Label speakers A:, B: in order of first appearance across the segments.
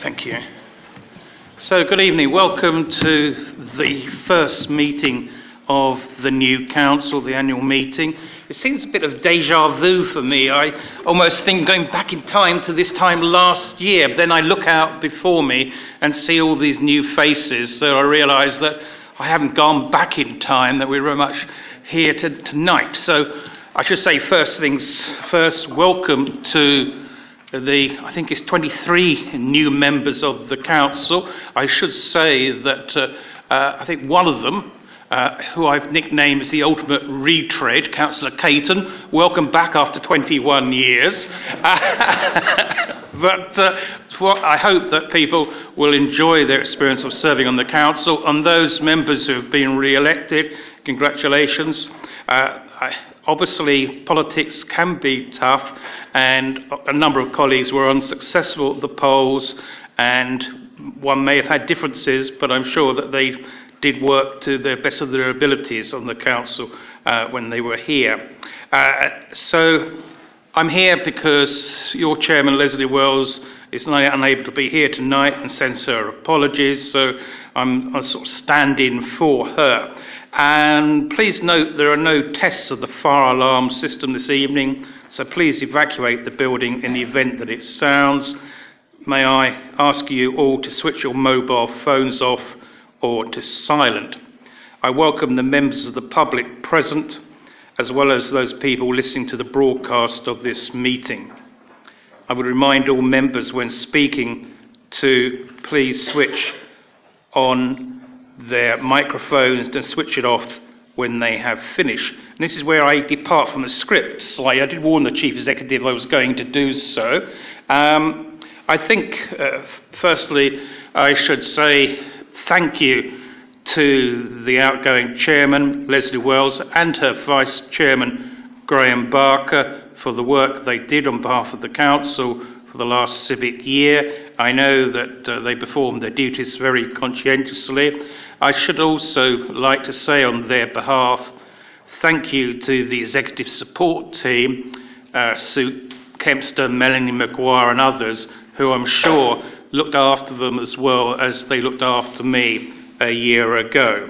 A: Thank you. So, good evening. Welcome to the first meeting of the new council, the annual meeting. It seems a bit of deja vu for me. I almost think going back in time to this time last year. Then I look out before me and see all these new faces, so I realise that I haven't gone back in time, that we're very much here to, tonight. So, I should say first things first, welcome to the, I think it's 23 new members of the council. I should say that uh, uh, I think one of them, uh, who I've nicknamed as the ultimate retread, Councillor Caton, welcome back after 21 years. but uh, I hope that people will enjoy their experience of serving on the council. And those members who have been re-elected, congratulations. Uh, I, obviously, politics can be tough, and a number of colleagues were unsuccessful at the polls, and one may have had differences, but I'm sure that they did work to the best of their abilities on the council uh, when they were here. Uh, so I'm here because your chairman, Leslie Wells, is unable to be here tonight and sends her apologies, so I'm, I'm sort of standing for her. And please note there are no tests of the fire alarm system this evening, so please evacuate the building in the event that it sounds. May I ask you all to switch your mobile phones off or to silent. I welcome the members of the public present, as well as those people listening to the broadcast of this meeting. I would remind all members when speaking to please switch on their microphones and switch it off when they have finished. And this is where I depart from the script slightly. I did warn the chief executive I was going to do so. Um, I think, uh, firstly, I should say thank you to the outgoing chairman, Leslie Wells, and her vice chairman, Graham Barker, for the work they did on behalf of the council for the last civic year. I know that uh, they performed their duties very conscientiously. I should also like to say on their behalf, thank you to the executive support team, uh, Sue Kempster, Melanie McGuire, and others, who I'm sure looked after them as well as they looked after me a year ago.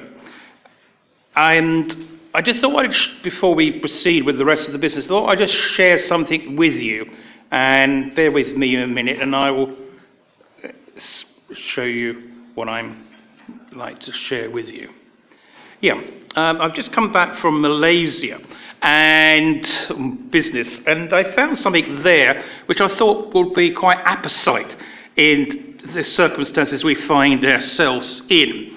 A: And I just thought, I'd, before we proceed with the rest of the business, I thought I'd just share something with you. And bear with me a minute, and I will uh, show you what I'm like to share with you. Yeah, um, I've just come back from Malaysia and business, and I found something there which I thought would be quite apposite in the circumstances we find ourselves in.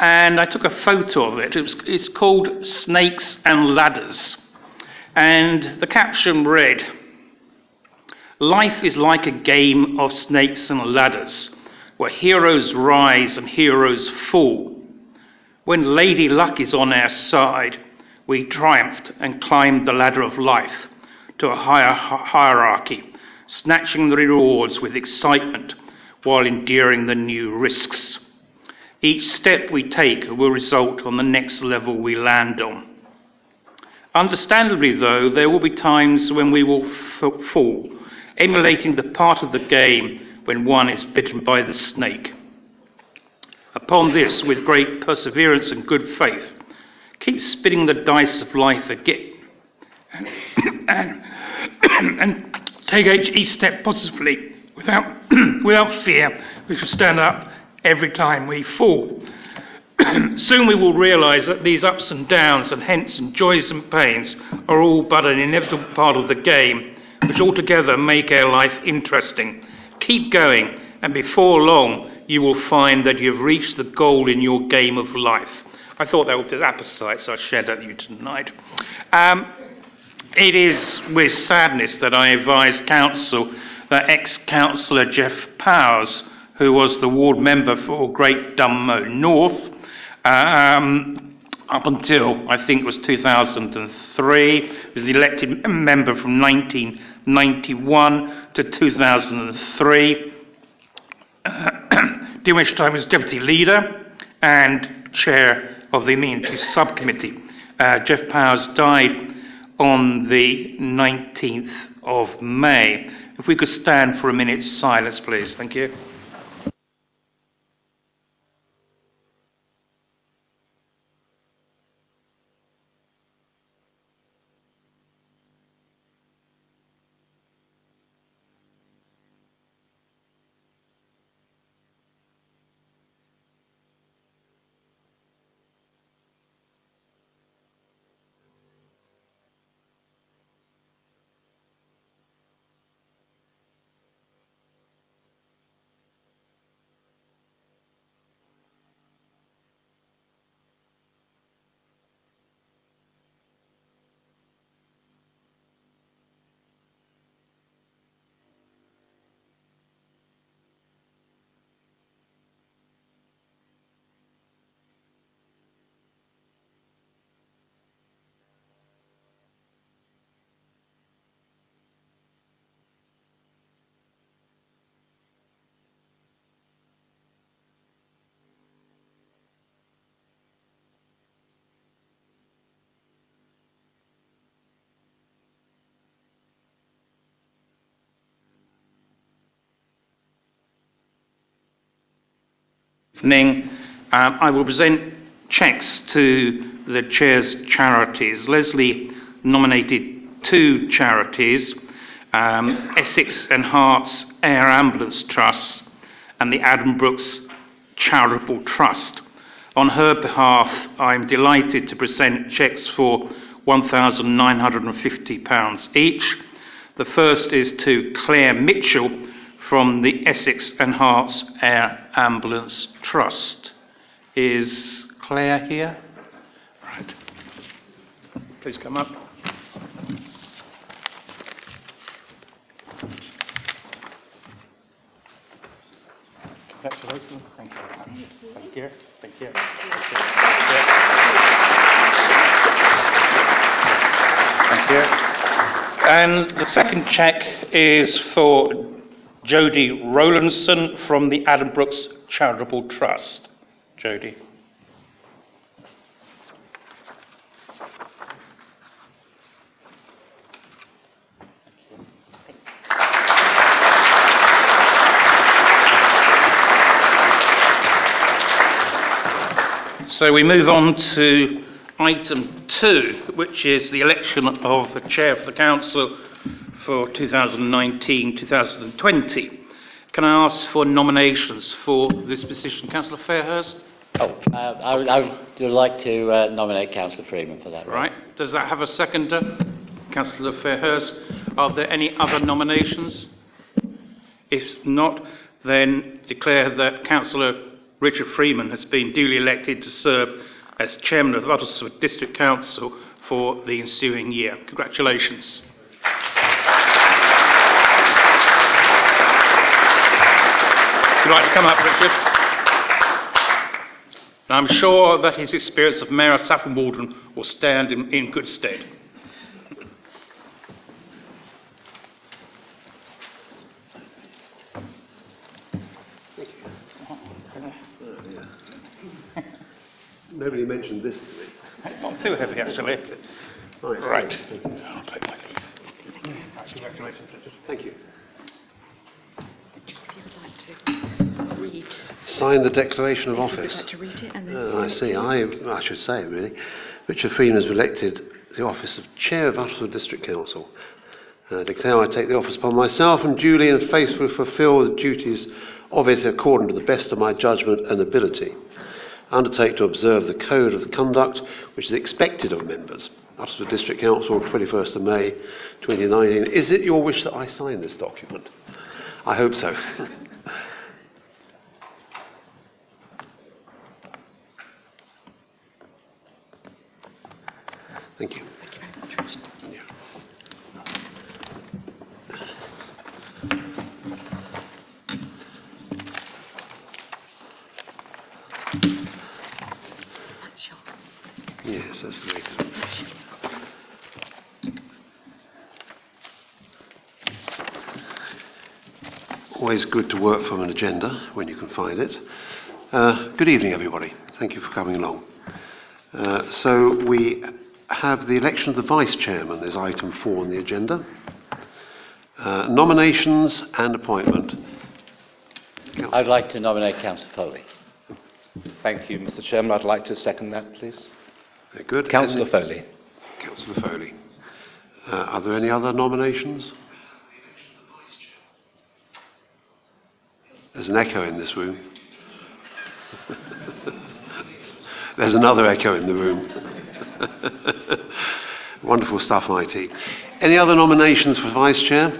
A: And I took a photo of it. it was, it's called Snakes and Ladders. And the caption read Life is like a game of snakes and ladders where heroes rise and heroes fall. When Lady Luck is on our side, we triumphed and climbed the ladder of life to a higher hierarchy, snatching the rewards with excitement while enduring the new risks. Each step we take will result on the next level we land on. Understandably, though, there will be times when we will fall, emulating the part of the game when one is bitten by the snake. Upon this, with great perseverance and good faith, keep spinning the dice of life again and, and, and take each step positively without, without fear. We shall stand up every time we fall. Soon we will realize that these ups and downs, and hence and joys and pains, are all but an inevitable part of the game, which altogether make our life interesting Keep going, and before long, you will find that you've reached the goal in your game of life. I thought that was apposite, so I shared that with you tonight. Um, it is with sadness that I advise council that ex councillor Jeff Powers, who was the ward member for Great Dunmow North, um, up until I think it was 2003, was elected a member from 19. 1991 to 2003, during which time I was deputy leader and chair of the Amenity Subcommittee. Uh, Jeff Powers died on the 19th of May. If we could stand for a minute's silence, please. Thank you. Evening. Um, I will present cheques to the Chair's charities. Leslie nominated two charities, um, Essex and Herts Air Ambulance Trust and the Adam Brooks Charitable Trust. On her behalf, I'm delighted to present cheques for £1,950 each. The first is to Claire Mitchell from the Essex and Herts Air Ambulance Trust. Is Claire here? Right. Please come up. Congratulations. Thank you. Thank you. Thank you. Thank you. And the second cheque is for Jody Rowlandson from the Adam Brooks Charitable Trust. Jody. So we move on to item two, which is the election of the chair of the council for 2019-2020. Can I ask for nominations for this position? Councillor Fairhurst?
B: Oh, uh, I, would- I would like to uh, nominate Councillor Freeman for that. role.
A: Right. Does that have a seconder? Councillor Fairhurst. Are there any other nominations? If not, then declare that Councillor Richard Freeman has been duly elected to serve as chairman of the Uttlesford District Council for the ensuing year. Congratulations. You like to come up, Richard? And I'm sure that his experience of Mayor of Saffron Walden will stand in, in good stead. Thank you.
C: Nobody mentioned this to me.
A: Not too heavy, actually.
C: Right.
A: Right.
C: I'll take my Congratulations, Richard. Thank you.
D: If you would like to read,
C: Sign the declaration of
D: if you would
C: office.
D: to read it, and then
C: Uh, I see. I, I should say, really. Richard Freeman is elected the office of Chair of Uttlesford District Council. Uh, declare I take the office upon myself and duly and faithfully fulfil the duties of it according to the best of my judgment and ability. Undertake to observe the code of conduct which is expected of members. Uttlesford District Council, 21st of May 2019. Is it your wish that I sign this document? I hope so. Thank you.
D: thank you very much, Richard. That's your,
C: Yes, that's the. Always good to work from an agenda when you can find it. Uh, good evening, everybody. Thank you for coming along. Uh, so we have the election of the vice chairman as item four on the agenda. Uh, nominations and appointment.
B: I'd like to nominate Councillor Foley.
E: Thank you, Mr. Chairman. I'd like to second that, please.
C: Very good.
E: Councillor
C: Any-
E: Foley.
C: Councillor Foley. Uh, are there any other nominations? There's an echo in this room. There's another echo in the room. Wonderful stuff, IT. Any other nominations for Vice Chair?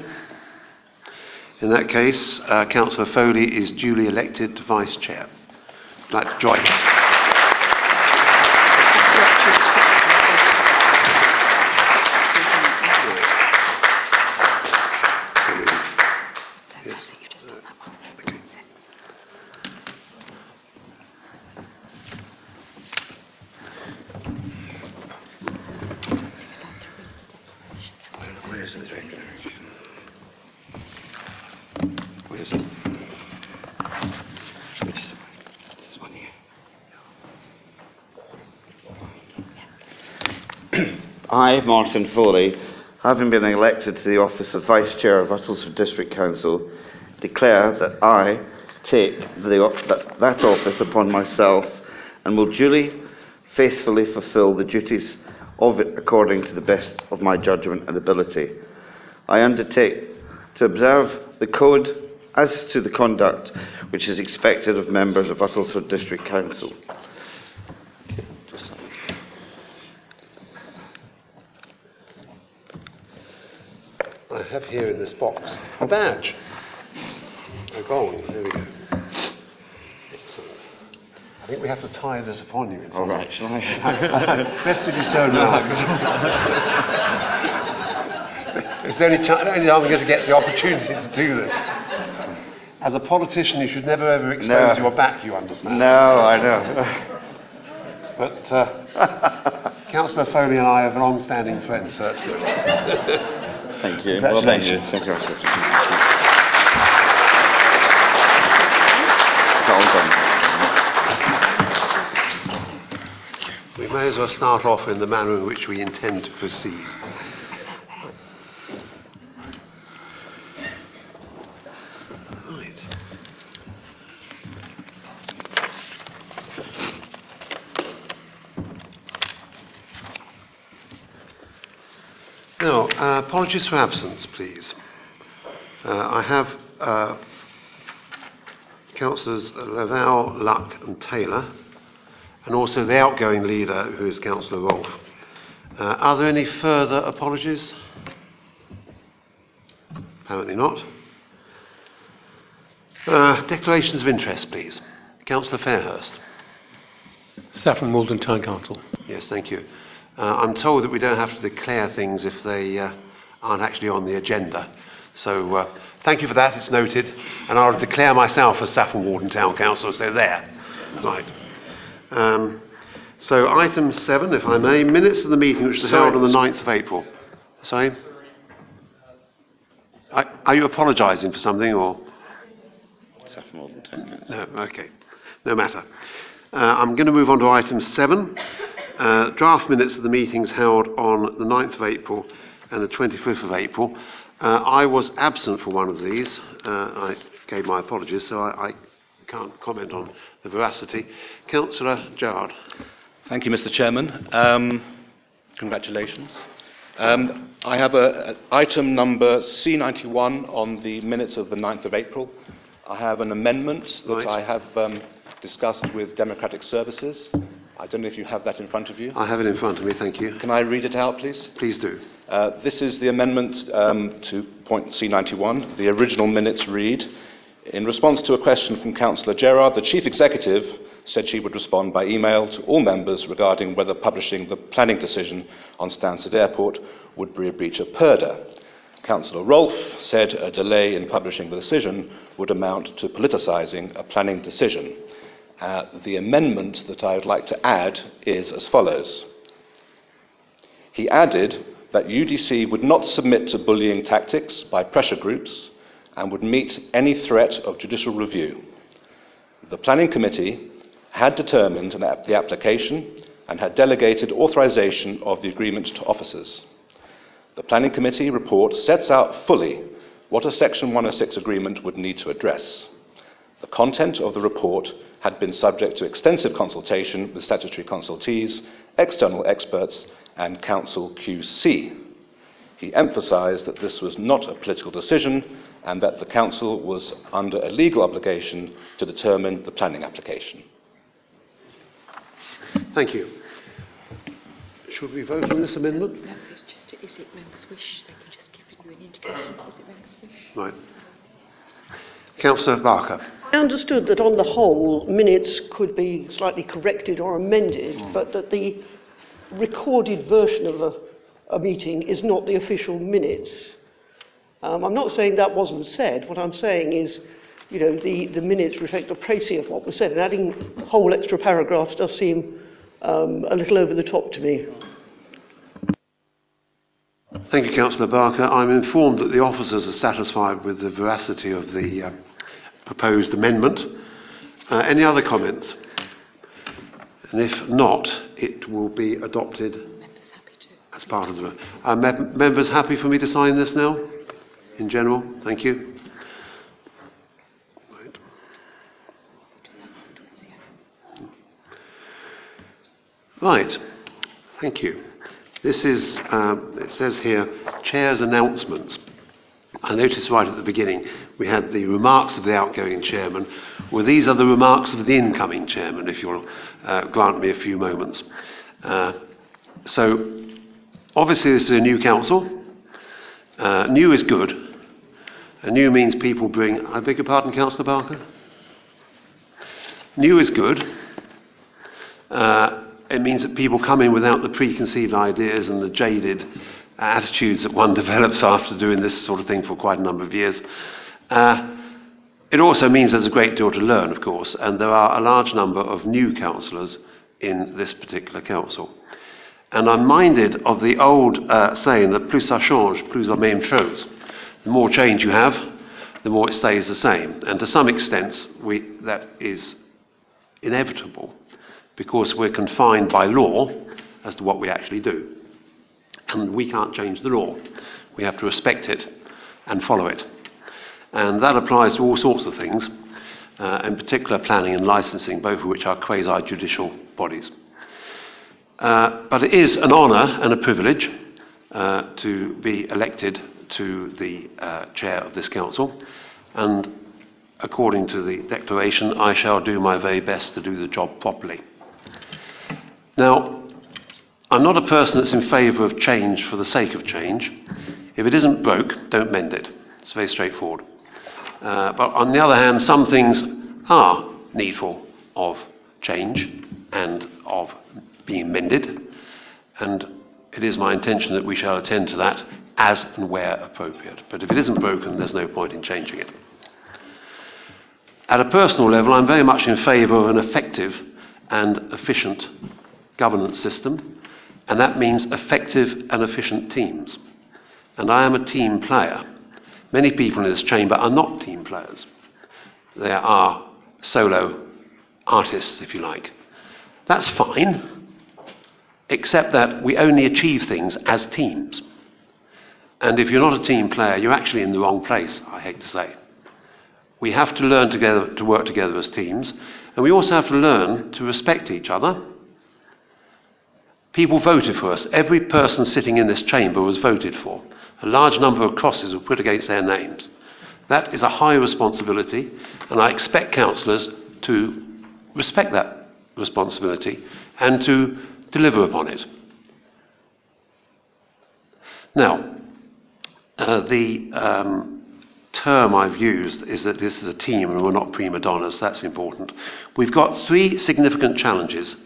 C: In that case, uh, Councillor Foley is duly elected Vice Chair. Like us? Yes. Okay. Where's the declaration? Where's it? Which is it? This one here.
F: I, Martin Foley, having been elected to the office of Vice Chair of Uttlesford District Council, declare that I, take the, that, that office upon myself and will duly, faithfully fulfil the duties of it according to the best of my judgment and ability. I undertake to observe the code as to the conduct which is expected of members of Uttlesford District Council.
C: I have here in this box a badge. A gong. There we go. Excellent. I think we have to tie this upon you. All right, some
F: All
C: way.
F: right, shall I?
C: Best if you so now. it's the only, ch- only time I'm going to get the opportunity to do this. As a politician, you should never ever expose
F: No.
C: your back, you understand.
F: no, I know.
C: But uh, Councillor Foley and I are long-standing friends, so that's good.
F: Thank you. Well done, you. Thank you very much. It's done.
C: We may as well start off in the manner in which we intend to proceed. Right. Now, uh, apologies for absence, please. Uh, I have uh, Councillors Laval, Luck, and Taylor and also the outgoing leader, who is Councillor Rolfe. Uh, are there any further apologies? Apparently not. Uh, declarations of interest, please. Councillor Fairhurst.
G: Saffron Walden Town Council.
C: Yes, thank you. Uh, I'm told that we don't have to declare things if they uh, aren't actually on the agenda. So uh, thank you for that, it's noted. And I'll declare myself as Saffron Walden Town Council, so there. Right. Um, so item seven, if I may, minutes of the meeting which was held on the 9th of April. Sorry? Are, are you apologising for something or?
F: Saffron Walden Town Council.
C: No, okay. No matter. Uh, I'm going to move on to item seven. Uh, draft minutes of the meetings held on the 9th of April and the 25th of April. Uh, I was absent for one of these. Uh, I gave my apologies, so I, I can't comment on the veracity. Councillor Jard.
E: Thank you, Mr. Chairman. Um, congratulations. Um, I have a, a item number C91 on the minutes of the 9th of April. I have an amendment that
C: Right.
E: I have um, discussed with Democratic Services. I don't know if you have that in front of you.
C: I have it in front of me, thank you.
E: Can I read it out, please?
C: Please do.
E: Uh, this is the amendment um, to point C91. The original minutes read In response to a question from Councillor Gerard, the Chief Executive said she would respond by email to all members regarding whether publishing the planning decision on Stansted Airport would be a breach of purdah. Councillor Rolfe said a delay in publishing the decision would amount to politicising a planning decision. Uh, the amendment that I would like to add is as follows. He added that UDC would not submit to bullying tactics by pressure groups and would meet any threat of judicial review. The Planning Committee had determined the application and had delegated authorisation of the agreement to officers. The Planning Committee report sets out fully what a Section 106 agreement would need to address. The content of the report had been subject to extensive consultation with statutory consultees, external experts, and Counsel QC. He emphasised that this was not a political decision and that the Council was under a legal obligation to determine the planning application.
C: Thank you. Should we vote on this amendment?
D: No, it's just, if it members wish, they can just give you an indication if it members wish.
C: Right. Councillor Barker.
H: I understood that on the whole, minutes could be slightly corrected or amended, but that the recorded version of a, a meeting is not the official minutes. Um, I'm not saying that wasn't said. What I'm saying is, you know, the, the minutes reflect the précis of what was said, and adding whole extra paragraphs does seem um, a little over the top to me.
C: Thank you, Councillor Barker. I'm informed that the officers are satisfied with the veracity of the uh, proposed amendment. Uh, any other comments? And if not, it will be adopted as part of the. Are uh, members happy for me to sign this now? In general? Thank you. Right. right. Thank you. This is, uh, it says here, Chair's announcements. I noticed right at the beginning we had the remarks of the outgoing chairman. Well, these are the remarks of the incoming chairman, if you'll uh, grant me a few moments. Uh, so, obviously, this is a new council. Uh, new is good. New means people bring. I beg your pardon, Councillor Barker? New is good. Uh, it means that people come in without the preconceived ideas and the jaded attitudes that one develops after doing this sort of thing for quite a number of years. Uh, it also means there's a great deal to learn, of course, and there are a large number of new councillors in this particular council. And I'm minded of the old uh, saying that plus ça change, plus la même chose. The more change you have, the more it stays the same. And to some extent, we, that is inevitable because we're confined by law as to what we actually do. And we can't change the law. We have to respect it and follow it. And that applies to all sorts of things, uh, in particular planning and licensing, both of which are quasi judicial bodies. Uh, but it is an honour and a privilege uh, to be elected to the uh, chair of this council, and according to the declaration, I shall do my very best to do the job properly. Now, I'm not a person that's in favour of change for the sake of change. If it isn't broke, don't mend it. It's very straightforward. Uh, but on the other hand, some things are needful of change and of being mended, and it is my intention that we shall attend to that as and where appropriate. But if it isn't broken, there's no point in changing it. At a personal level, I'm very much in favour of an effective and efficient governance system, and that means effective and efficient teams. And I am a team player. Many people in this chamber are not team players. They are solo artists, if you like. That's fine, except that we only achieve things as teams. And if you're not a team player, you're actually in the wrong place, I hate to say. We have to learn together to work together as teams, and we also have to learn to respect each other. People voted for us. Every person sitting in this chamber was voted for. A large number of crosses were put against their names. That is a high responsibility, and I expect councillors to respect that responsibility and to deliver upon it. Now, uh, the um, term I've used is that this is a team and we're not prima donnas. That's important. We've got three significant challenges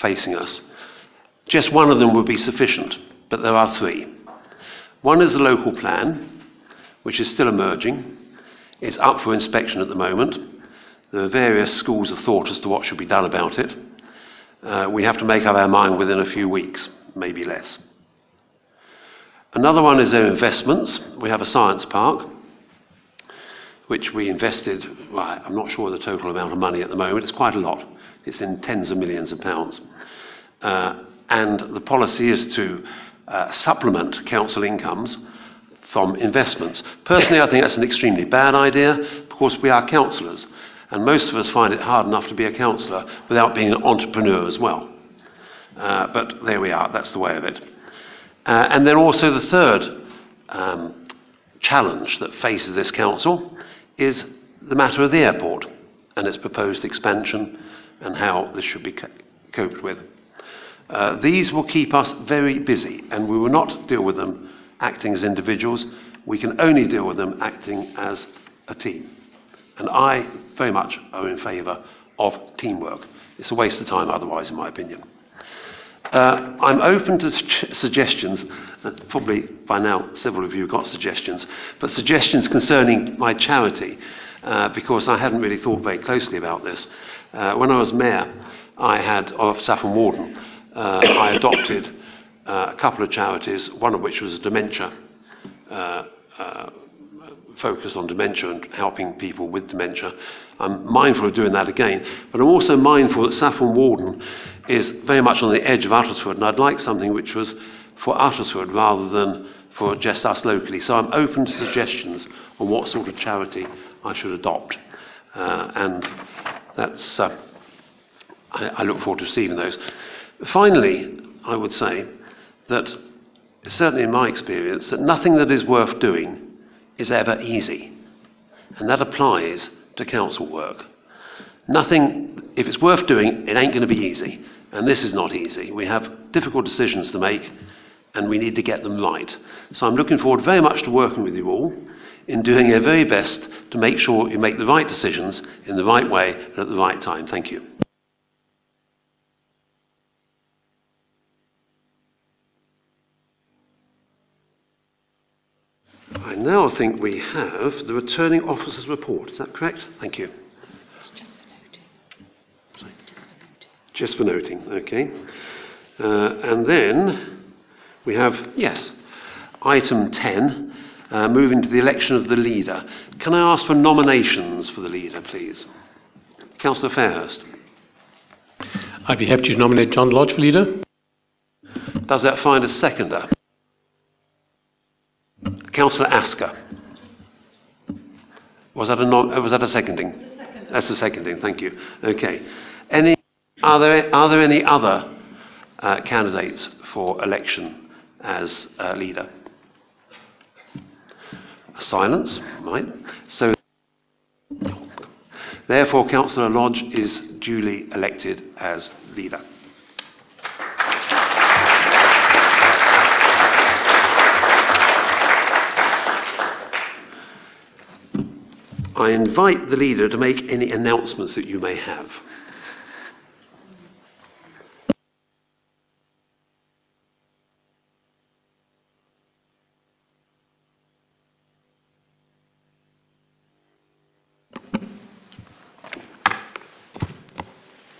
C: facing us. Just one of them would be sufficient, but there are three. One is the local plan, which is still emerging. It's up for inspection at the moment. There are various schools of thought as to what should be done about it. Uh, we have to make up our mind within a few weeks, maybe less. Another one is their investments. We have a science park, which we invested, well, I'm not sure the total amount of money at the moment, it's quite a lot. It's in tens of millions of pounds. Uh, and the policy is to uh, supplement council incomes from investments. Personally, I think that's an extremely bad idea because we are councillors, and most of us find it hard enough to be a councillor without being an entrepreneur as well. Uh, but there we are, that's the way of it. Uh, and then also the third um, challenge that faces this council is the matter of the airport and its proposed expansion and how this should be co- coped with. Uh, these will keep us very busy, and we will not deal with them acting as individuals. We can only deal with them acting as a team. And I very much am in favour of teamwork. It's a waste of time otherwise, in my opinion. Uh, I'm open to suggestions. Uh, probably by now several of you have got suggestions, but suggestions concerning my charity, uh, because I hadn't really thought very closely about this. Uh, when I was mayor, I had of Saffron Walden, uh, I adopted uh, a couple of charities, one of which was dementia focus on dementia and helping people with dementia. I'm mindful of doing that again, but I'm also mindful that Saffron Walden is very much on the edge of Uttlesford, and I'd like something which was for Uttlesford rather than for just us locally. So I'm open to suggestions on what sort of charity I should adopt, uh, and that's. Uh, I, I look forward to receiving those. Finally, I would say that, certainly in my experience, that nothing that is worth doing is ever easy. And that applies to council work. Nothing, if it's worth doing, it ain't going to be easy. And this is not easy. We have difficult decisions to make, and we need to get them right. So I'm looking forward very much to working with you all in doing your very best to make sure you make the right decisions in the right way and at the right time. Thank you. I think we have the returning officer's report. Is that correct? Thank you. Just for noting, okay. Uh, and then we have, yes, item 10, uh, moving to the election of the leader. Can I ask for nominations for the leader, please? Councillor Fairhurst.
G: I'd be happy to nominate John Lodge for leader.
C: Does that find a seconder? Councillor Asker. Was that a, non, uh, was that a seconding? That's a seconding, thank you. Okay. Any, are, there, are there any other uh, candidates for election as uh, leader? Silence, right? So, therefore, Councillor Lodge is duly elected as leader. I invite the leader to make any announcements that you may have.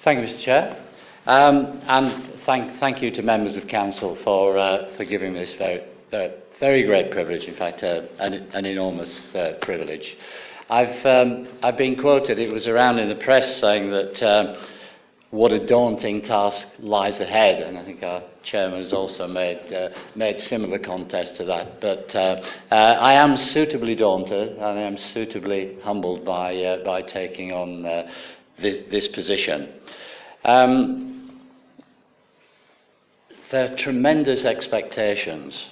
B: Thank you, Mr. Chair. Um, and thank, thank you to members of Council for, uh, for giving me this very, very, great privilege, in fact, uh, an, an enormous uh, privilege. I've, um, I've been quoted, it was around in the press saying that um, what a daunting task lies ahead, and I think our chairman has also made, uh, made similar contest to that. But uh, uh, I am suitably daunted and I am suitably humbled by, uh, by taking on uh, this, this position. Um, there are tremendous expectations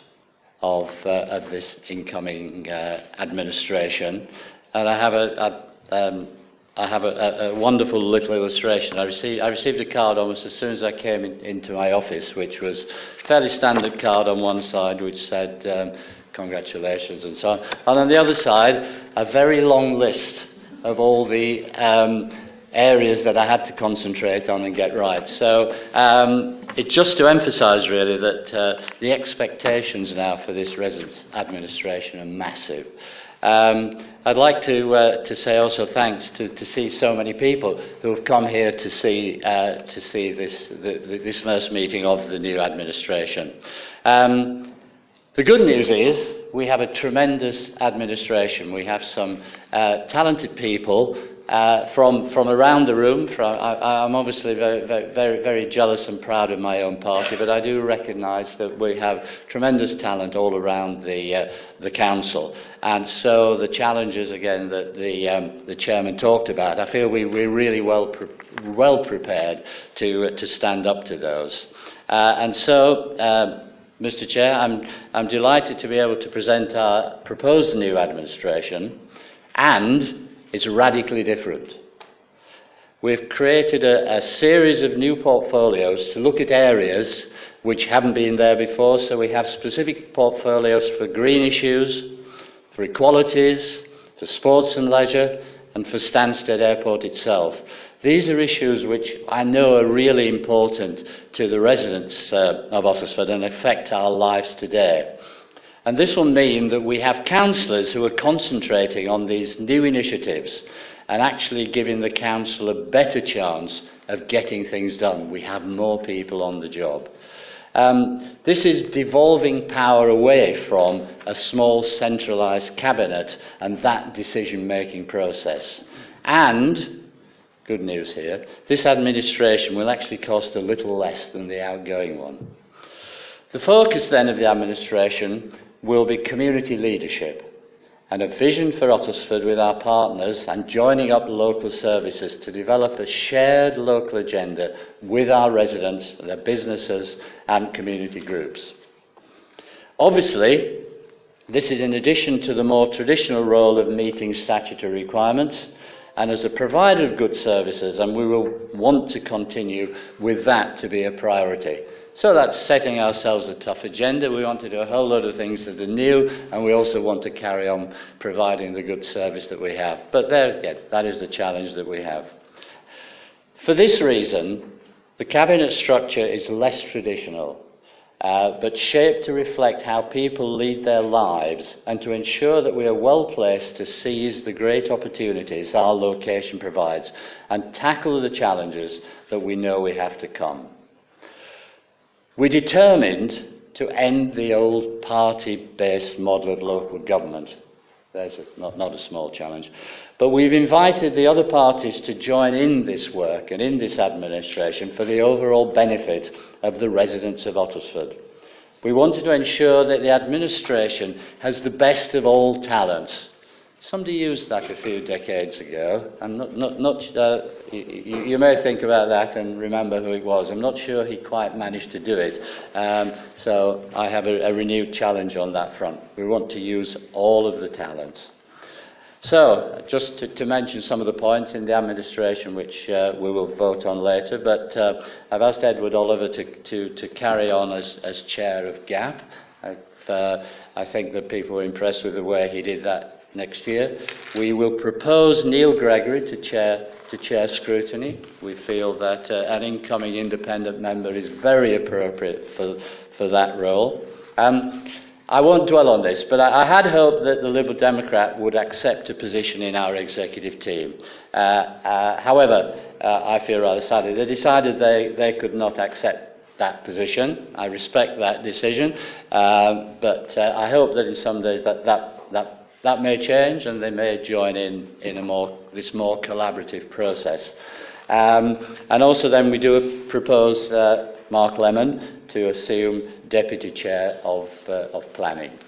B: of, uh, of this incoming uh, administration, and I have a, a, um, I have a, a, wonderful little illustration. I received, I received a card almost as soon as I came in, into my office, which was a fairly standard card on one side, which said um, congratulations and so on, and on the other side, a very long list of all the um, areas that I had to concentrate on and get right. So um, just to emphasise really that uh, the expectations now for this residence administration are massive. Um, I'd like to, uh, to say also thanks to, to see so many people who have come here to see, uh, to see this, the, this first meeting of the new administration. Um, the good news is we have a tremendous administration. We have some uh, talented people uh, from, from around the room. From, I, I'm obviously very, very, very jealous and proud of my own party, but I do recognise that we have tremendous talent all around the, uh, the council. And so the challenges, again, that the, um, the chairman talked about, I feel we, we're really well, pre- well prepared to, uh, to stand up to those. Uh, and so, um, Mr. Chair, I'm, I'm delighted to be able to present our proposed new administration and it's radically different. We've created a, a series of new portfolios to look at areas which haven't been there before. So we have specific portfolios for green issues, for equalities, for sports and leisure, and for Stansted Airport itself. These are issues which I know are really important to the residents uh, of Uttlesford and affect our lives today. And this will mean that we have councillors who are concentrating on these new initiatives and actually giving the council a better chance of getting things done. We have more people on the job. Um, this is devolving power away from a small centralised cabinet and that decision making process. And, good news here, this administration will actually cost a little less than the outgoing one. The focus then of the administration will be community leadership. and a vision for Uttlesford with our partners and joining up local services to develop a shared local agenda with our residents, their businesses, and community groups. Obviously, this is in addition to the more traditional role of meeting statutory requirements and as a provider of good services, and we will want to continue with that to be a priority. So that's setting ourselves a tough agenda. We want to do a whole lot of things that are new, and we also want to carry on providing the good service that we have. But there again, that is the challenge that we have. For this reason, the cabinet structure is less traditional, uh, but shaped to reflect how people lead their lives and to ensure that we are well placed to seize the great opportunities our location provides and tackle the challenges that we know we have to come. We determined to end the old party based model of local government. There's a, not, not a small challenge. But we've invited the other parties to join in this work and in this administration for the overall benefit of the residents of Uttlesford. We wanted to ensure that the administration has the best of all talents Somebody used that a few decades ago. I'm not, not, not uh, you, you, may think about that and remember who it was. I'm not sure he quite managed to do it. Um, so I have a, a renewed challenge on that front. We want to use all of the talents. So, just to, to, mention some of the points in the administration which uh, we will vote on later, but uh, I've asked Edward Oliver to, to, to carry on as, as chair of GAP. Uh, I think that people were impressed with the way he did that next year. We will propose Neil Gregory to chair, to chair scrutiny. We feel that uh, an incoming independent member is very appropriate for, for that role. Um, I won't dwell on this, but I, I, had hoped that the Liberal Democrat would accept a position in our executive team. Uh, uh, however, uh, I feel rather sadly, they decided they, they could not accept that position. I respect that decision, um, but uh, I hope that in some days that, that, that that may change and they may join in in a more, this more collaborative process. Um, and also then we do propose uh, Mark Lemon to assume Deputy Chair of, uh, of Planning.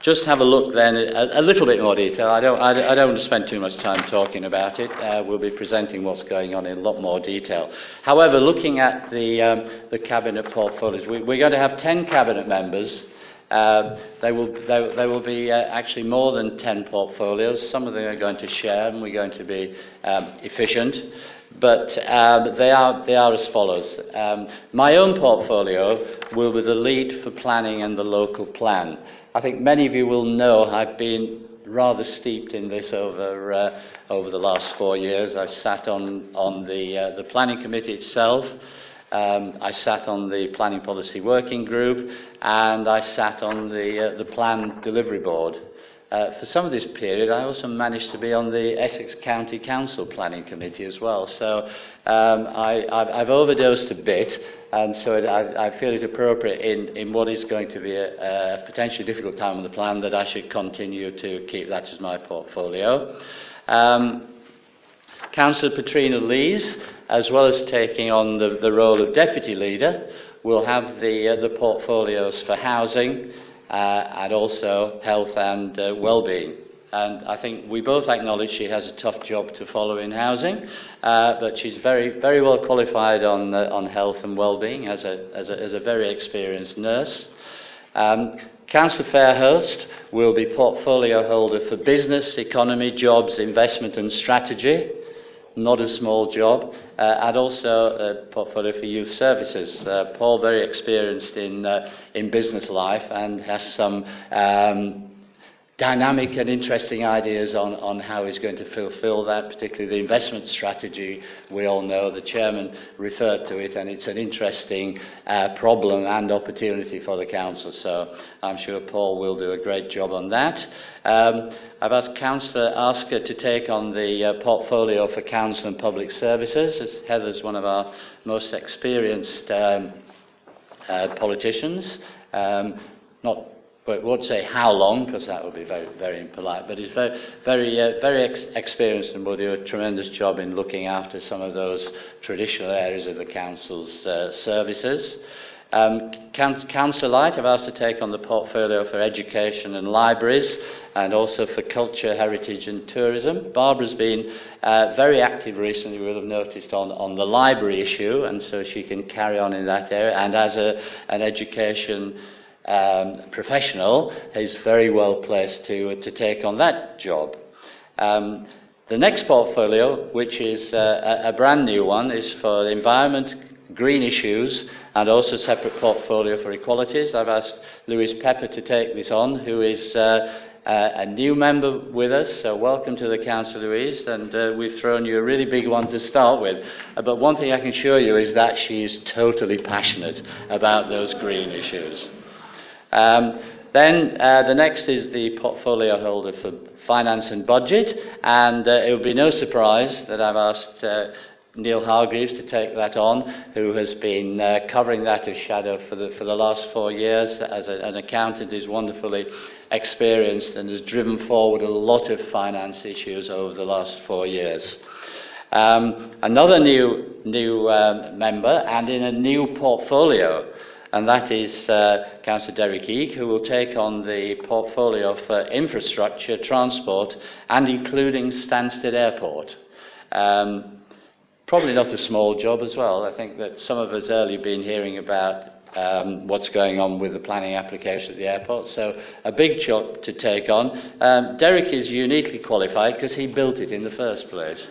B: Just have a look then, a, a little bit more detail. I don't, I, I, don't want to spend too much time talking about it. Uh, we'll be presenting what's going on in a lot more detail. However, looking at the, um, the cabinet portfolios, we, we're going to have 10 cabinet members uh, they will, they, they will be uh, actually more than 10 portfolios. Some of them are going to share and we're going to be um, efficient. But um, they, are, they are as follows. Um, my own portfolio will be the lead for planning and the local plan. I think many of you will know I've been rather steeped in this over, uh, over the last four years. I've sat on, on the, uh, the planning committee itself. Um, I sat on the Planning Policy Working Group and I sat on the, uh, the Plan Delivery Board. Uh, for some of this period, I also managed to be on the Essex County Council Planning Committee as well. So um, I, I've, I've overdosed a bit, and so it, I, I feel it appropriate in, in what is going to be a, a potentially difficult time on the plan that I should continue to keep that as my portfolio. Um, Councillor Petrina Lees as well as taking on the, the role of deputy leader, will have the, uh, the portfolios for housing uh, and also health and uh, well-being. And I think we both acknowledge she has a tough job to follow in housing, uh, but she's very, very well qualified on, uh, on health and well-being as a, as a, as a very experienced nurse. Um, Councillor Fairhurst will be portfolio holder for business, economy, jobs, investment and strategy not a small job, uh, and also a portfolio for youth services. Uh, Paul, very experienced in, uh, in business life and has some um, dynamic and interesting ideas on, on how he's going to fulfill that, particularly the investment strategy. We all know the chairman referred to it, and it's an interesting uh, problem and opportunity for the council. So I'm sure Paul will do a great job on that. Um, I've asked Councillor Asker to take on the uh, portfolio for council and public services, as Heather's one of our most experienced um, uh, politicians. Um, not but won't say how long because that would be very, very impolite. But he's very, very, uh, very ex- experienced and will do a tremendous job in looking after some of those traditional areas of the council's uh, services. Um, Light, I've asked to take on the portfolio for education and libraries and also for culture, heritage and tourism. Barbara's been uh, very active recently, you will have noticed, on, on the library issue, and so she can carry on in that area. And as a, an education um, professional, is very well placed to, to take on that job. Um, the next portfolio, which is uh, a, brand new one, is for environment, green issues, and also separate portfolio for equalities. I've asked Louise Pepper to take this on, who is uh, a new member with us. So welcome to the Council, Louise, and uh, we've thrown you a really big one to start with. Uh, but one thing I can assure you is that she is totally passionate about those green issues. Um, then uh, the next is the portfolio holder for finance and budget, and uh, it would be no surprise that I've asked uh, Neil Hargreaves to take that on, who has been uh, covering that as shadow for the, for the last four years as a, an accountant, is wonderfully experienced and has driven forward a lot of finance issues over the last four years. Um, another new, new um, member and in a new portfolio and that is uh, Councillor Derek Eek, who will take on the portfolio for infrastructure, transport, and including Stansted Airport. Um, probably not a small job as well. I think that some of us earlier been hearing about um, what's going on with the planning application at the airport. So a big job to take on. Um, Derek is uniquely qualified because he built it in the first place.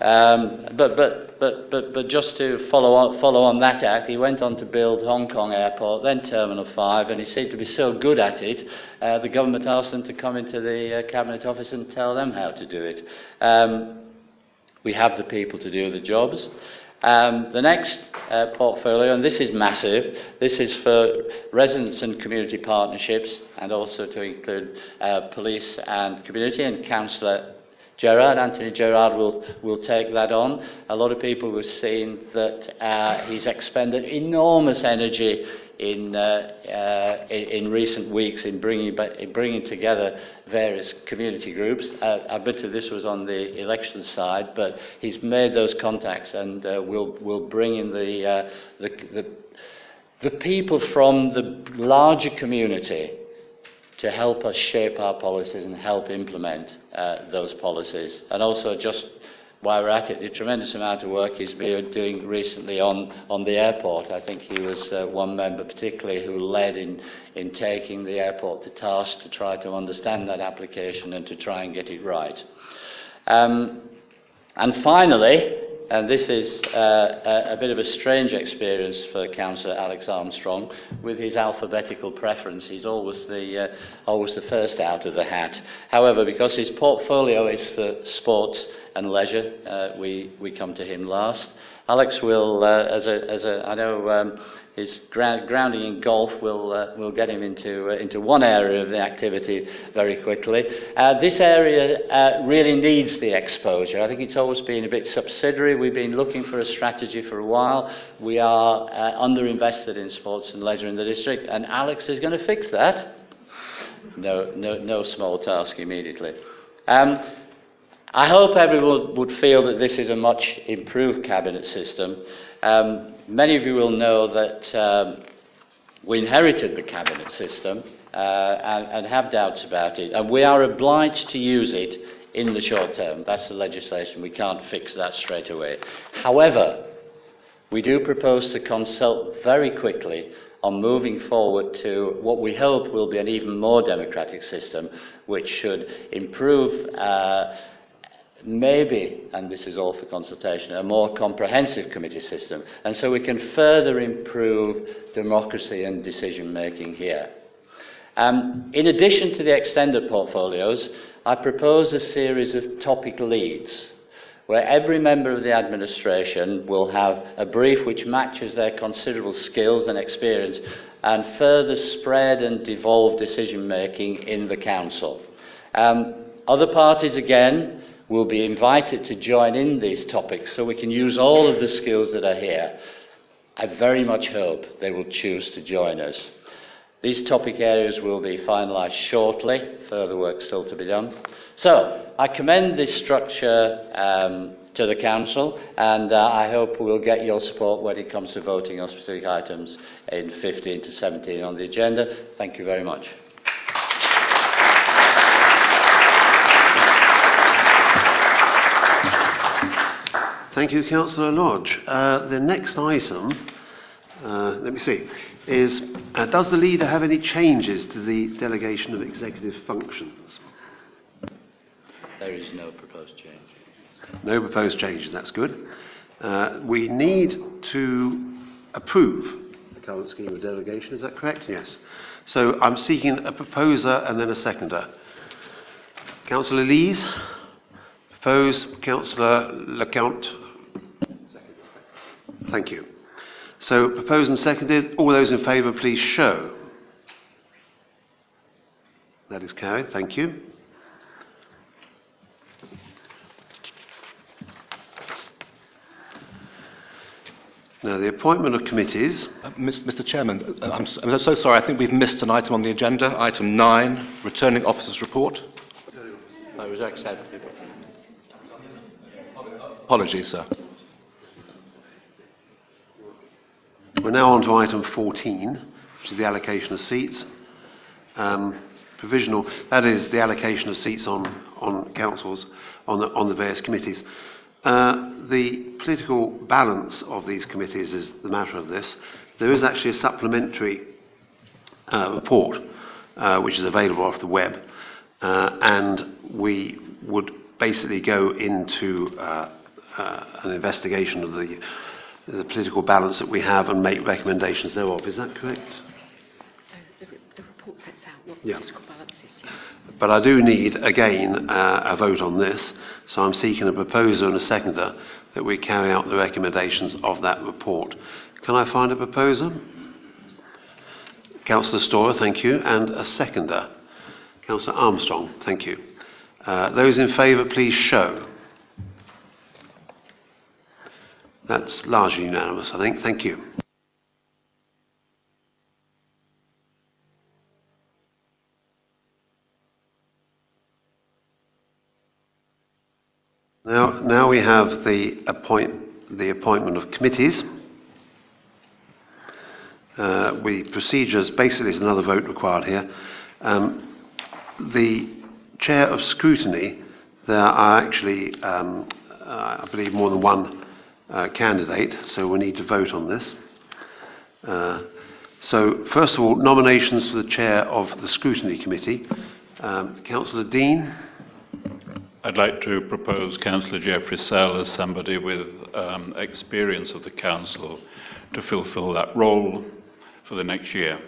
B: Um, but, but, but, but, but just to follow on, follow on that act, he went on to build Hong Kong Airport, then Terminal 5, and he seemed to be so good at it, uh, the government asked him to come into the uh, Cabinet Office and tell them how to do it. Um, we have the people to do the jobs. Um, the next uh, portfolio, and this is massive, this is for residents and community partnerships, and also to include uh, police and community, and Councillor Gerard, Anthony Gerard will, will take that on. A lot of people have seen that uh, he's expended enormous energy in, uh, uh, in, recent weeks in bringing, in bringing together various community groups. Uh, bet you this was on the election side, but he's made those contacts and uh, will will bring in the, uh, the, the, the people from the larger community to help us shape our policies and help implement uh, those policies. And also, just while we're at it, the tremendous amount of work he's been doing recently on, on the airport. I think he was uh, one member particularly who led in, in taking the airport to task to try to understand that application and to try and get it right. Um, and finally, and this is uh, a, a bit of a strange experience for Councillor Alex Armstrong. With his alphabetical preference, he's always the, uh, always the first out of the hat. However, because his portfolio is for sports and leisure, uh, we, we come to him last. Alex will, uh, as, a, as a, I know um, his ground, grounding in golf will, uh, will get him into, uh, into one area of the activity very quickly. Uh, this area uh, really needs the exposure. I think it's always been a bit subsidiary. We've been looking for a strategy for a while. We are uh, underinvested in sports and leisure in the district, and Alex is going to fix that. No, no, no small task immediately. Um, I hope everyone would feel that this is a much improved cabinet system. Um, many of you will know that um, we inherited the cabinet system uh, and, and have doubts about it, and we are obliged to use it in the short term. That's the legislation. We can't fix that straight away. However, we do propose to consult very quickly on moving forward to what we hope will be an even more democratic system, which should improve. Uh, maybe, and this is all for consultation, a more comprehensive committee system. And so we can further improve democracy and decision making here. Um, in addition to the extended portfolios, I propose a series of topic leads where every member of the administration will have a brief which matches their considerable skills and experience and further spread and devolve decision making in the council. Um, other parties, again, will be invited to join in these topics so we can use all of the skills that are here. I very much hope they will choose to join us. These topic areas will be finalised shortly, further work still to be done. So, I commend this structure um, to the council, and uh, I hope we'll get your support when it comes to voting on specific items in 15 to 17 on the agenda. Thank you very much.
C: Thank you, Councillor Lodge. Uh, the next item, uh, let me see, is uh, Does the leader have any changes to the delegation of executive functions?
B: There is no proposed change.
C: No proposed changes, that's good. Uh, we need to approve the current scheme of delegation, is that correct? Yes. So I'm seeking a proposer and then a seconder. Councillor Lees, propose. Councillor Lecount. Thank you. So proposed and seconded. All those in favour, please show. That is carried. Thank you. Now, the appointment of committees.
E: Uh, Mr Chairman, uh, I'm, s- I'm so sorry, I think we've missed an item on the agenda, item 9, returning officers report.
B: That was accepted.
E: Apologies, sir.
C: Now on to item 14, which is the allocation of seats. Um, provisional, that is the allocation of seats on, on councils, on the, on the various committees. Uh, the political balance of these committees is the matter of this. There is actually a supplementary uh, report uh, which is available off the web, uh, and we would basically go into uh, uh, an investigation of the, the political balance that we have and make recommendations thereof. Is that correct?
D: So the, the report sets out what
C: Yeah.
D: political balance is. Yeah.
C: But I do need, again, uh, a vote on this, so I'm seeking a proposer and a seconder that we carry out the recommendations of that report. Can I find a proposer? Councillor Storer, thank you, and a seconder. Councillor Armstrong, thank you. Uh, those in favour, please show. That's largely unanimous, I think. Thank you. Now, now we have the, appoint, the appointment of committees. Uh, we procedures, basically, there's another vote required here. Um, the chair of scrutiny, there are actually, um, uh, I believe, more than one uh, candidate, so we need to vote on this. Uh, so, first of all, nominations for the chair of the scrutiny committee. Um, Councillor Dean.
I: I'd like to propose Councillor Geoffrey Sell as somebody with um, experience of the council to fulfil that role for the next year.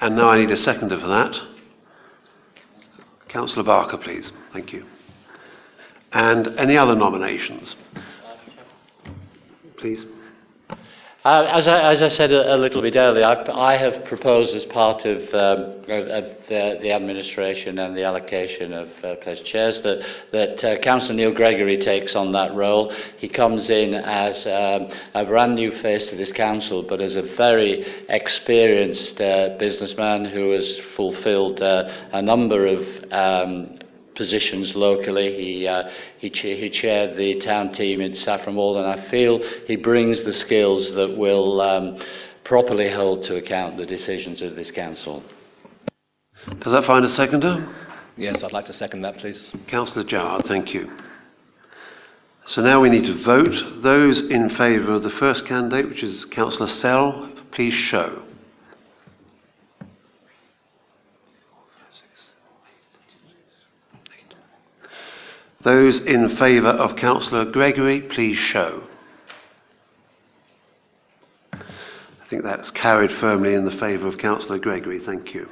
C: And now I need a seconder for that. Councillor Barker, please. Thank you. And any other nominations? Please.
B: Uh, as, I, as I said a, a little bit earlier, I, I have proposed as part of, um, of, the, the administration and the allocation of uh, place chairs that, that uh, Councillor Neil Gregory takes on that role. He comes in as um, a brand new face to this council, but as a very experienced uh, businessman who has fulfilled uh, a number of um, positions locally. He, uh, he, cha- he chaired the town team in Saffron Walden. I feel he brings the skills that will um, properly hold to account the decisions of this council.
C: Does that find a seconder?
E: Yes, I'd like to second that, please.
C: Councillor Jar, thank you. So now we need to vote. Those in favour of the first candidate, which is Councillor Sell, please show. Those in favour of Councillor Gregory, please show. I think that's carried firmly in the favour of Councillor Gregory. Thank you.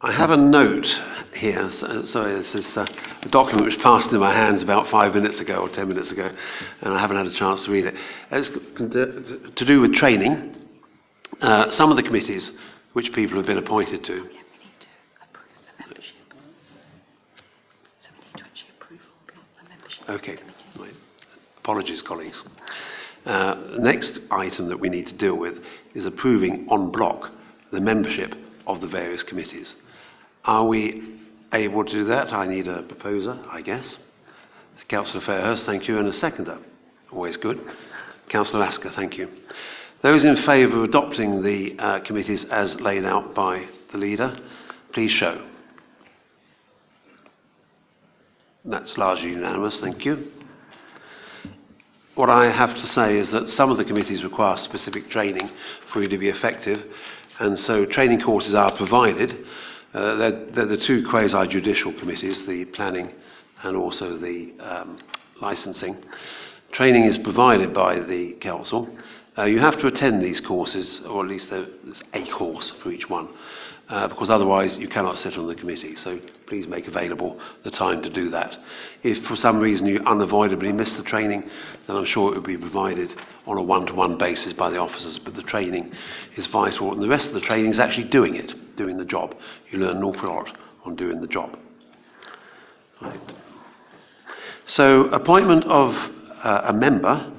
C: I have a note here. So, sorry, this is uh, a document which passed into my hands about five minutes ago or ten minutes ago, and I haven't had a chance to read it. It's to do with training. Uh, some of the committees which people have been appointed to
D: approve the membership. So we need to actually approve all block the membership.
C: Okay. Apologies, colleagues. Uh, the next item that we need to deal with is approving en bloc the membership of the various committees. Are we able to do that, I need a proposer, I guess. Councillor Fairhurst, thank you, and a seconder. Always good. Councillor Asker, thank you. Those in favour of adopting the uh, committees as laid out by the leader, please show. That's largely unanimous, thank you. What I have to say is that some of the committees require specific training for you to be effective, and so training courses are provided. Uh, they're, they're the two quasi-judicial committees, the planning and also the um, licensing. Training is provided by the council. Uh, you have to attend these courses, or at least there's a course for each one, uh, because otherwise you cannot sit on the committee. So please make available the time to do that. If for some reason you unavoidably miss the training, then I'm sure it will be provided on a one-to-one basis by the officers. But the training is vital, and the rest of the training is actually doing it, doing the job. You learn an awful lot on doing the job. Right. So, appointment of uh, a member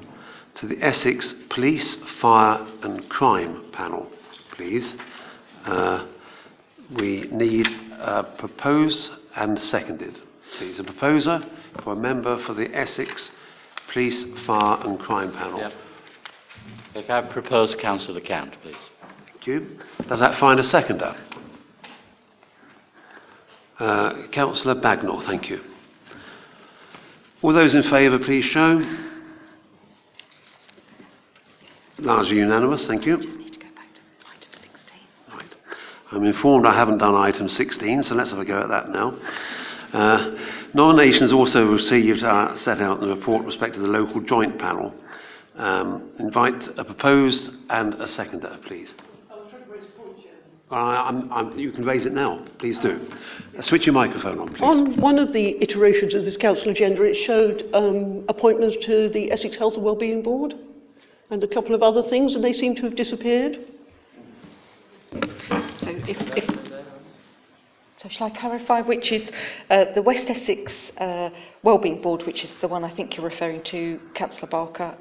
C: to the Essex Police, Fire and Crime panel, please. Uh, we need a proposed and seconded. Please, a proposer for a member for the Essex Police, Fire and Crime panel.
B: Yep. Can I propose Councillor Count, please?
C: Thank you. Does that find a seconder? Uh, Councillor Bagnall, thank you. All those in favour, please show. Largely unanimous, thank you.
D: Need to go back to item 16.
C: Right. I'm informed I haven't done item 16, so let's have a go at that now. Uh, nominations also received are set out in the report with respect to the local joint panel. Um, invite a proposed and a seconder, please. Uh, I'm, I'm, you can raise it now, please do. Uh, switch your microphone on, please.
H: On one of the iterations of this council agenda, it showed um, appointments to the Essex Health and Wellbeing Board and a couple of other things, and they seem to have disappeared.
D: if, if, so shall I clarify which is uh, the West Essex uh, Wellbeing Board, which is the one I think you're referring to, Councillor Barker,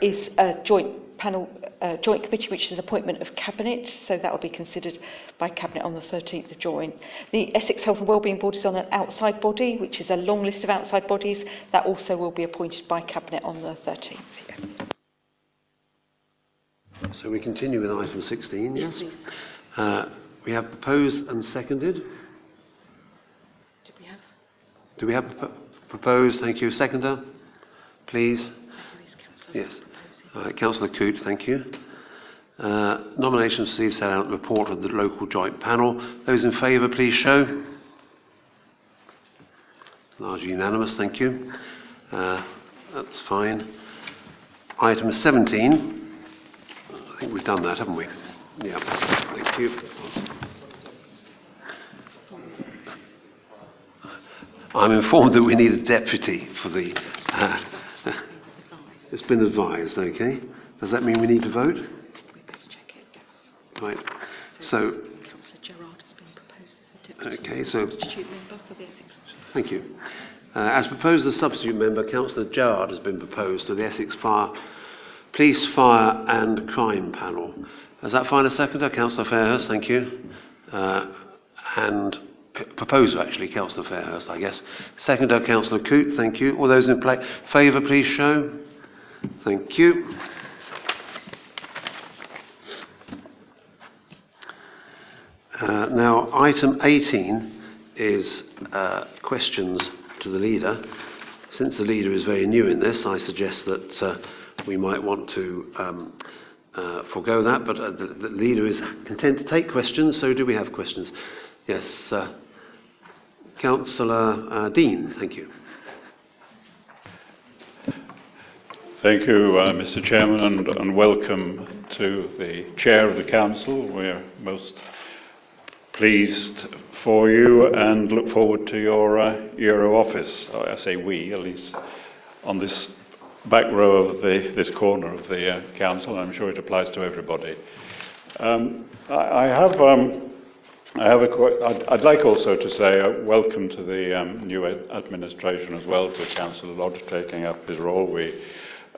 D: is a joint panel, uh, joint committee, which is an appointment of cabinet, so that will be considered by cabinet on the 13th of joint. The Essex Health and Wellbeing Board is on an outside body, which is a long list of outside bodies that also will be appointed by cabinet on the 13th. Yeah.
C: So we continue with item 16, yes?
D: please.
C: Uh, we have proposed and seconded.
D: Did we have?
C: Do we have propo- proposed? Thank you. Seconder, please.
D: Is Councillor
C: Yes. All right, Councillor Coote, thank you. Uh, nominations received set out in the report of the local joint panel. Those in favour, please show. Largely unanimous, thank you. Uh, that's fine. Item 17. I think we've done that, haven't we? Yeah, thank you. I'm informed that we need a deputy for the. Uh, it's been advised, okay? Does that mean we need to vote?
D: We best check it.
C: Right. So,
D: Councillor Gerard has proposed as a
C: okay, so
D: substitute member for the Essex.
C: Thank you. Uh, as proposed, the substitute member, Councillor Gerard, has been proposed to the Essex Fire, Police, Fire and Crime panel. Does that find a seconder? Councillor Fairhurst, thank you. Uh, and proposer, actually, Councillor Fairhurst, I guess. Seconder, Councillor Coote, thank you. All those in pla- favour, please show. Thank you. Uh, now, item 18 is uh, questions to the leader. Since the leader is very new in this, I suggest that uh, we might want to um, uh, forego that, but uh, the, the leader is content to take questions, so do we have questions? Yes, uh, Councillor uh, Dean, thank you.
I: Thank you, uh, Mr. Chairman, and, and welcome to the Chair of the Council. We're most pleased for you and look forward to your uh, year office. I say we, at least on this back row of the, this corner of the uh, Council. I'm sure it applies to everybody. Um, I, I have. Um, I have a I'd, I'd like also to say uh, welcome to the um, new ad- administration as well, to Councillor Lodge taking up his role. We,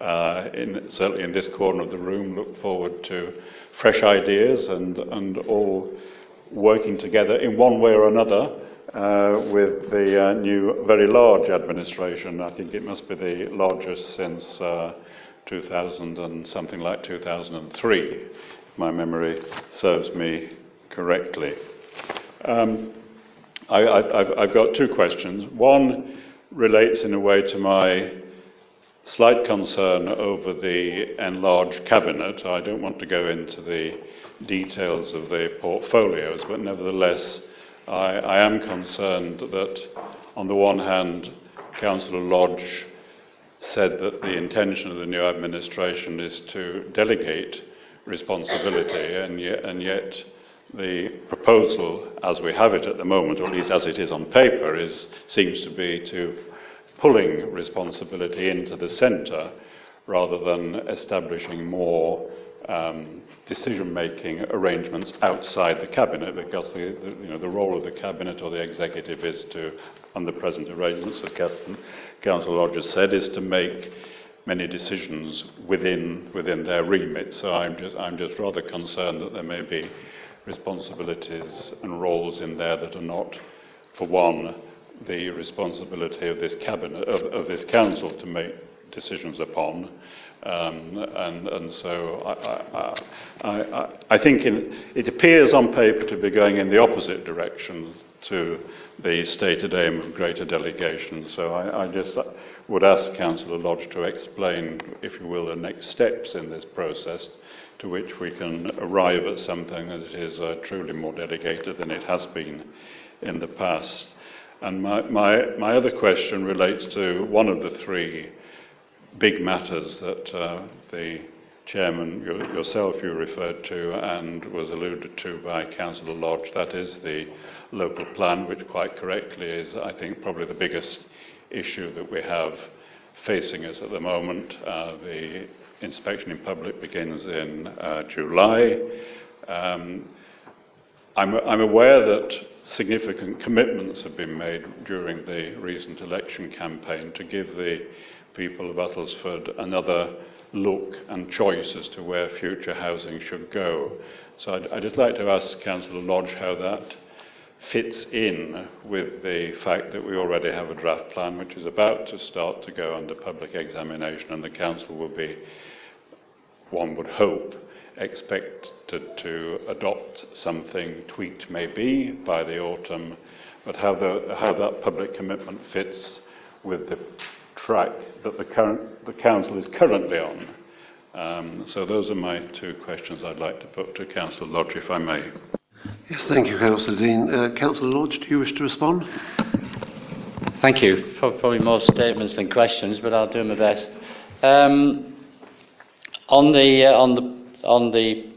I: uh, in, certainly in this corner of the room, look forward to fresh ideas and, and all working together in one way or another uh, with the uh, new, very large administration. I think it must be the largest since uh, 2000 and something like 2003, if my memory serves me correctly. Um, I, have got two questions. One relates in a way to my slight concern over the enlarged cabinet. I don't want to go into the details of the portfolios, but nevertheless, I, I am concerned that, on the one hand, Councillor Lodge said that the intention of the new administration is to delegate responsibility, and yet, and yet the proposal, as we have it at the moment, or at least as it is on paper, is, seems to be to pulling responsibility into the centre rather than establishing more um, decision-making arrangements outside the cabinet, because the, the, you know, the role of the cabinet or the executive is to, under present arrangements, as Councillor Rogers said, is to make many decisions within within their remit. So I'm just I'm just rather concerned that there may be responsibilities and roles in there that are not, for one, the responsibility of this cabinet of, of this council to make decisions upon. Um, and, and so I, I, I, I think in, it appears on paper to be going in the opposite direction to the stated aim of greater delegation. So I, just would ask Councillor Lodge to explain, if you will, the next steps in this process to which we can arrive at something that is uh, truly more delegated than it has been in the past. And my, my, my other question relates to one of the three big matters that uh, the chairman, yourself, you referred to and was alluded to by Councillor Lodge. That is the local plan, which quite correctly is, I think, probably the biggest issue that we have facing us at the moment. Uh, the inspection in public begins in uh, July. Um, I'm, I'm aware that significant commitments have been made during the recent election campaign to give the people of Uttlesford another look and choice as to where future housing should go. So I'd, I'd just like to ask Councillor Lodge how that fits in with the fact that we already have a draft plan which is about to start to go under public examination and the council will be one would hope, expected to adopt something tweaked maybe by the autumn, but how, the, how that public commitment fits with the track that the, current, the Council is currently on. Um, so those are my two questions I'd like to put to Councillor Lodge, if I may.
C: Yes, thank you, Councillor Dean. Uh, Councillor Lodge, do you wish to respond?
B: Thank you. Probably more statements than questions, but I'll do my best. Um, on the, uh, on the, on the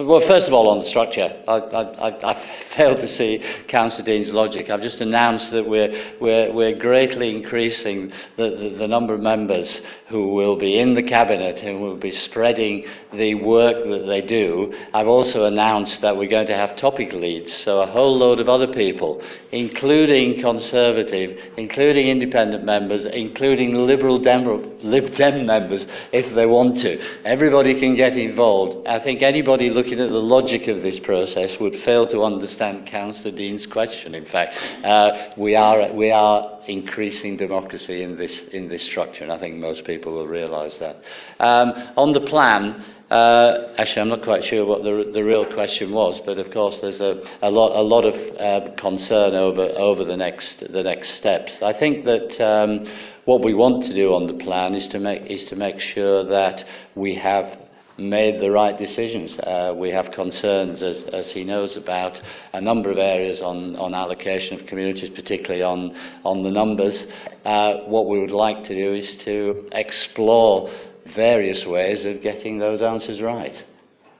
B: well, first of all, on the structure, I, I, I fail to see Councillor Dean's logic. I've just announced that we're, we're, we're greatly increasing the, the, the number of members who will be in the Cabinet and will be spreading the work that they do. I've also announced that we're going to have topic leads, so a whole load of other people, including Conservative, including independent members, including Liberal Dem, Lib Dem members, if they want to. Everybody can get involved. I think anybody looking looking at the logic of this process would fail to understand Councillor Dean's question. In fact, uh, we, are, we are increasing democracy in this, in this structure, and I think most people will realise that. Um, on the plan, uh, actually, I'm not quite sure what the, the real question was, but of course, there's a, a lot, a lot of uh, concern over, over the, next, the next steps. I think that um, what we want to do on the plan is to make, is to make sure that we have made the right decisions. Uh, we have concerns, as, as he knows, about a number of areas on, on allocation of communities, particularly on, on the numbers. Uh, what we would like to do is to explore various ways of getting those answers right.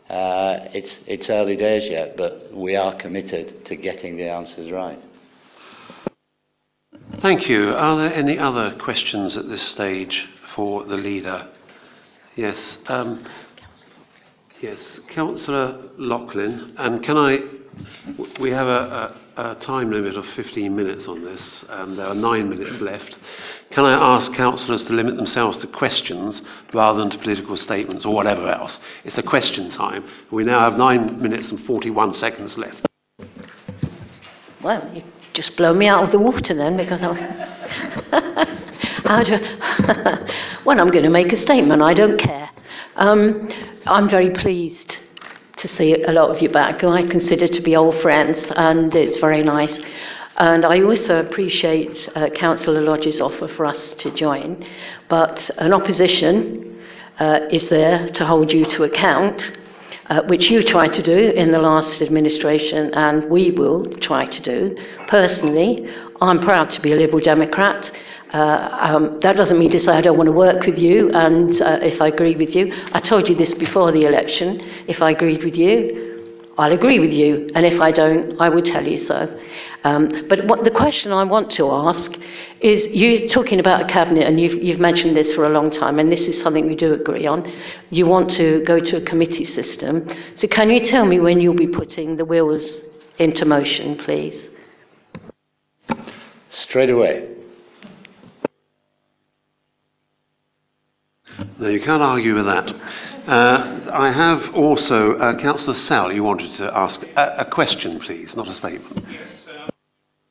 B: Uh, it's, it's early days yet, but we are committed to getting the answers right.
C: Thank you. Are there any other questions at this stage for the leader? Yes. Um, Yes, Councillor Loughlin, and can I? We have a, a, a, time limit of 15 minutes on this, and there are nine minutes left. Can I ask councillors to limit themselves to questions rather than to political statements or whatever else? It's a question time. We now have nine minutes and 41 seconds left.
J: Well, you just blow me out of the water then, because I'm. Well, I'm going to make a statement. I don't care. Um, I'm very pleased to see a lot of you back, who I consider to be old friends, and it's very nice. And I also appreciate uh, Councillor Lodge's offer for us to join, but an opposition uh, is there to hold you to account uh, which you tried to do in the last administration and we will try to do. Personally, I'm proud to be a Liberal Democrat. Uh, um, that doesn't mean to say I don't want to work with you and uh, if I agree with you. I told you this before the election. If I agreed with you, I'll agree with you, and if I don't, I will tell you so. Um, but what the question I want to ask is you're talking about a cabinet, and you've, you've mentioned this for a long time, and this is something we do agree on. You want to go to a committee system. So, can you tell me when you'll be putting the wheels into motion, please?
B: Straight away.
C: No, you can't argue with that. Uh, I have also, uh, Councillor Sal, you wanted to ask a, a question, please, not a statement.
A: Yes, uh,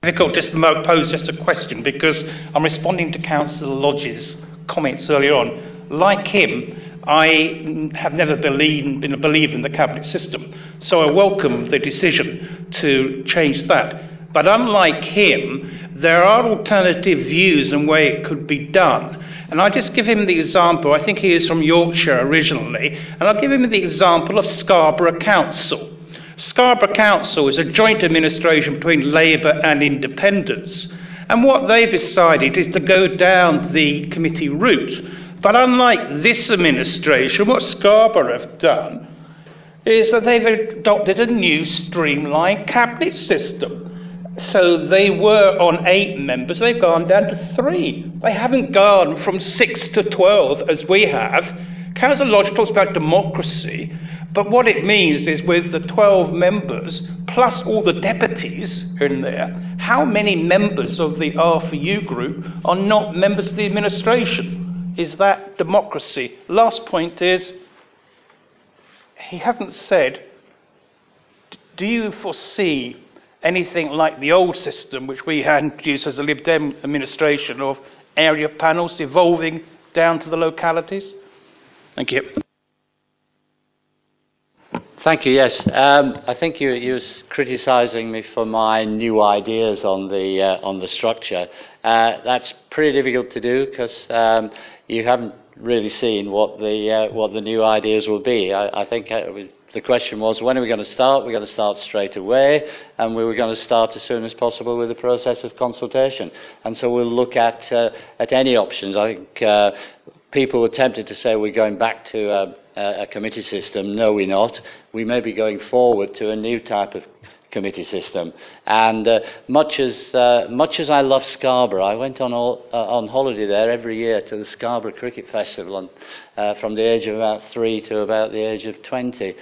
A: difficult to pose just a question because I'm responding to Councillor Lodge's comments earlier on. Like him, I have never believed, been a believer in the cabinet system, so I welcome the decision to change that. But unlike him, there are alternative views and way it could be done. And I'll just give him the example. I think he is from Yorkshire originally. And I'll give him the example of Scarborough Council. Scarborough Council is a joint administration between Labour and Independents. And what they've decided is to go down the committee route. But unlike this administration, what Scarborough have done is that they've adopted a new streamlined cabinet system. So they were on eight members, they've gone down to three. They haven't gone from six to 12 as we have. Council Lodge talks about democracy, but what it means is with the 12 members plus all the deputies in there, how many members of the R4U group are not members of the administration? Is that democracy? Last point is he hasn't said, do you foresee anything like the old system which we had introduced as a Lib Dem administration of area panels evolving down to the localities? Thank you.
B: Thank you. Yes, um, I think you, you criticising me for my new ideas on the uh, on the structure. Uh, that's pretty difficult to do because um, you haven't really seen what the uh, what the new ideas will be. I, I think uh, the question was, when are we going to start? We're going to start straight away, and we were going to start as soon as possible with the process of consultation. And so we'll look at, uh, at any options. I think uh, people were tempted to say we're going back to a, a committee system. No, we're not. We may be going forward to a new type of committee system. And uh, much as uh, much as I love Scarborough, I went on all, uh, on holiday there every year to the Scarborough Cricket Festival, and, uh, from the age of about three to about the age of 20.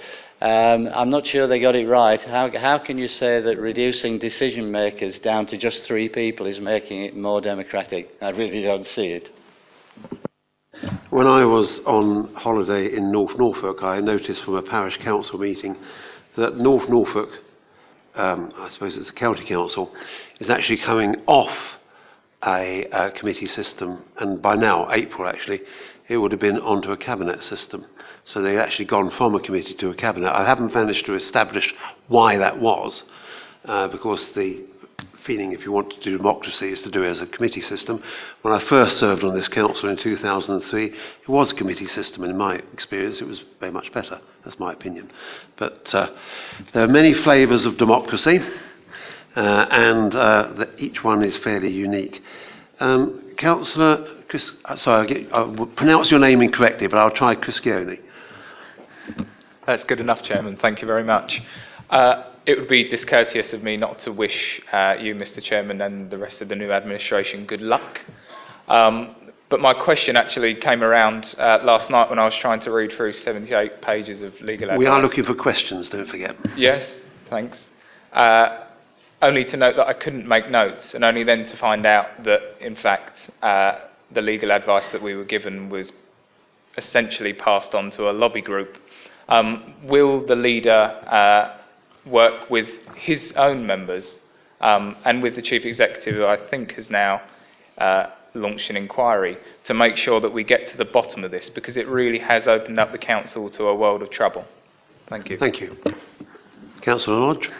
B: Um, I'm not sure they got it right. How, how can you say that reducing decision makers down to just three people is making it more democratic? I really don't see it.
C: When I was on holiday in North Norfolk, I noticed from a parish council meeting that North Norfolk, um, I suppose it's a county council, is actually coming off a, a committee system, and by now, April actually, it would have been onto a cabinet system. So they've actually gone from a committee to a cabinet. I haven't managed to establish why that was, uh, because the feeling, if you want to do democracy, is to do it as a committee system. When I first served on this council in 2003, it was a committee system, and in my experience, it was very much better. That's my opinion. But uh, there are many flavours of democracy, uh, and uh, each one is fairly unique. Um, Councillor Chris, uh, sorry, I will pronounce your name incorrectly, but I'll try Criscione.
K: That's good enough, Chairman. Thank you very much. Uh, it would be discourteous of me not to wish uh, you, Mr. Chairman, and the rest of the new administration good luck. Um, but my question actually came around uh, last night when I was trying to read through 78 pages of legal advice.
C: We are looking for questions, don't forget.
K: Yes, thanks. Uh, only to note that I couldn't make notes, and only then to find out that, in fact, uh, the legal advice that we were given was essentially passed on to a lobby group. Um, will the leader uh, work with his own members Um, and with the chief executive, who I think has now uh, launched an inquiry to make sure that we get to the bottom of this because it really has opened up the council to a world of trouble. Thank you.
C: Thank you. Councillor Lodge.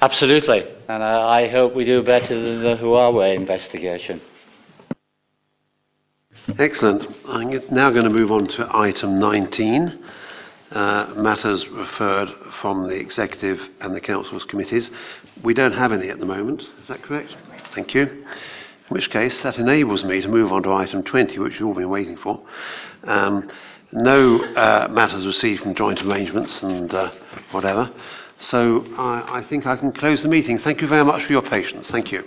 B: Absolutely. And I, I hope we do better than the Huawei investigation.
C: Excellent. I'm now going to move on to item 19, uh, matters referred from the Executive and the Council's committees. We don't have any at the moment, is that correct? Thank you. In which case, that enables me to move on to item 20, which you've all been waiting for. Um, no uh, matters received from joint arrangements and uh, whatever. So I, I think I can close the meeting. Thank you very much for your patience. Thank you.